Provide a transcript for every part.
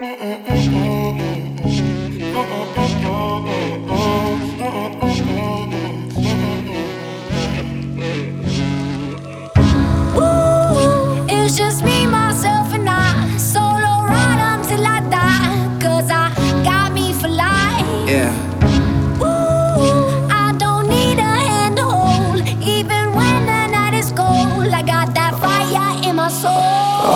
Mm-mm-mm-mm.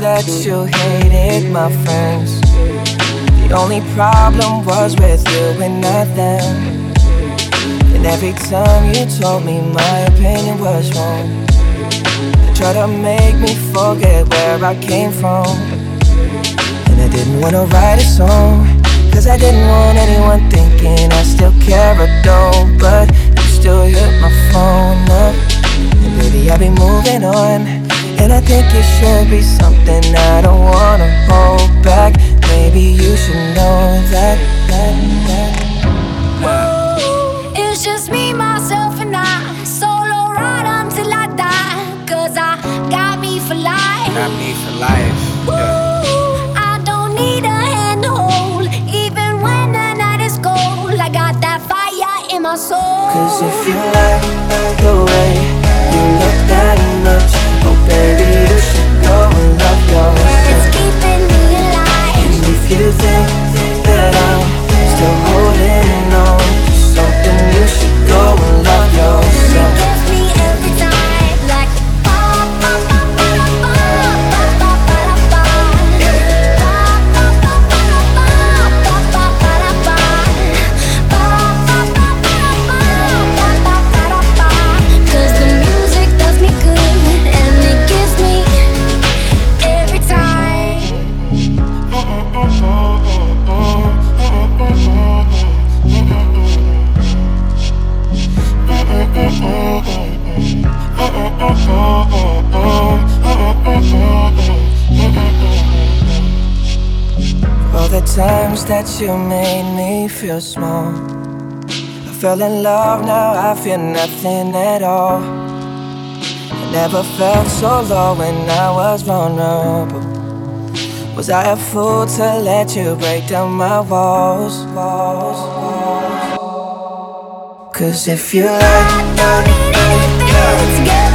that you hated my friends The only problem was with you and not them And every time you told me my opinion was wrong They tried to make me forget where I came from. And I didn't wanna write a song, cause I didn't want anyone thinking I still care or don't. But you still hit my phone up. And baby, I'll be moving on. And I think it should be something I don't wanna hold back. Maybe you should know that. that, that. Ooh, it's just me, myself, and I. Solo ride until I die. Cause I got me for life. Got me for life. Yeah. Ooh, I don't need a hand to hold. Even when the night is cold, I got that fire in my soul. Cause if you like the way you look times that you made me feel small. I fell in love, now I feel nothing at all. I never felt so low when I was vulnerable. Was I a fool to let you break down my walls? walls, walls? Cause if you like, I don't need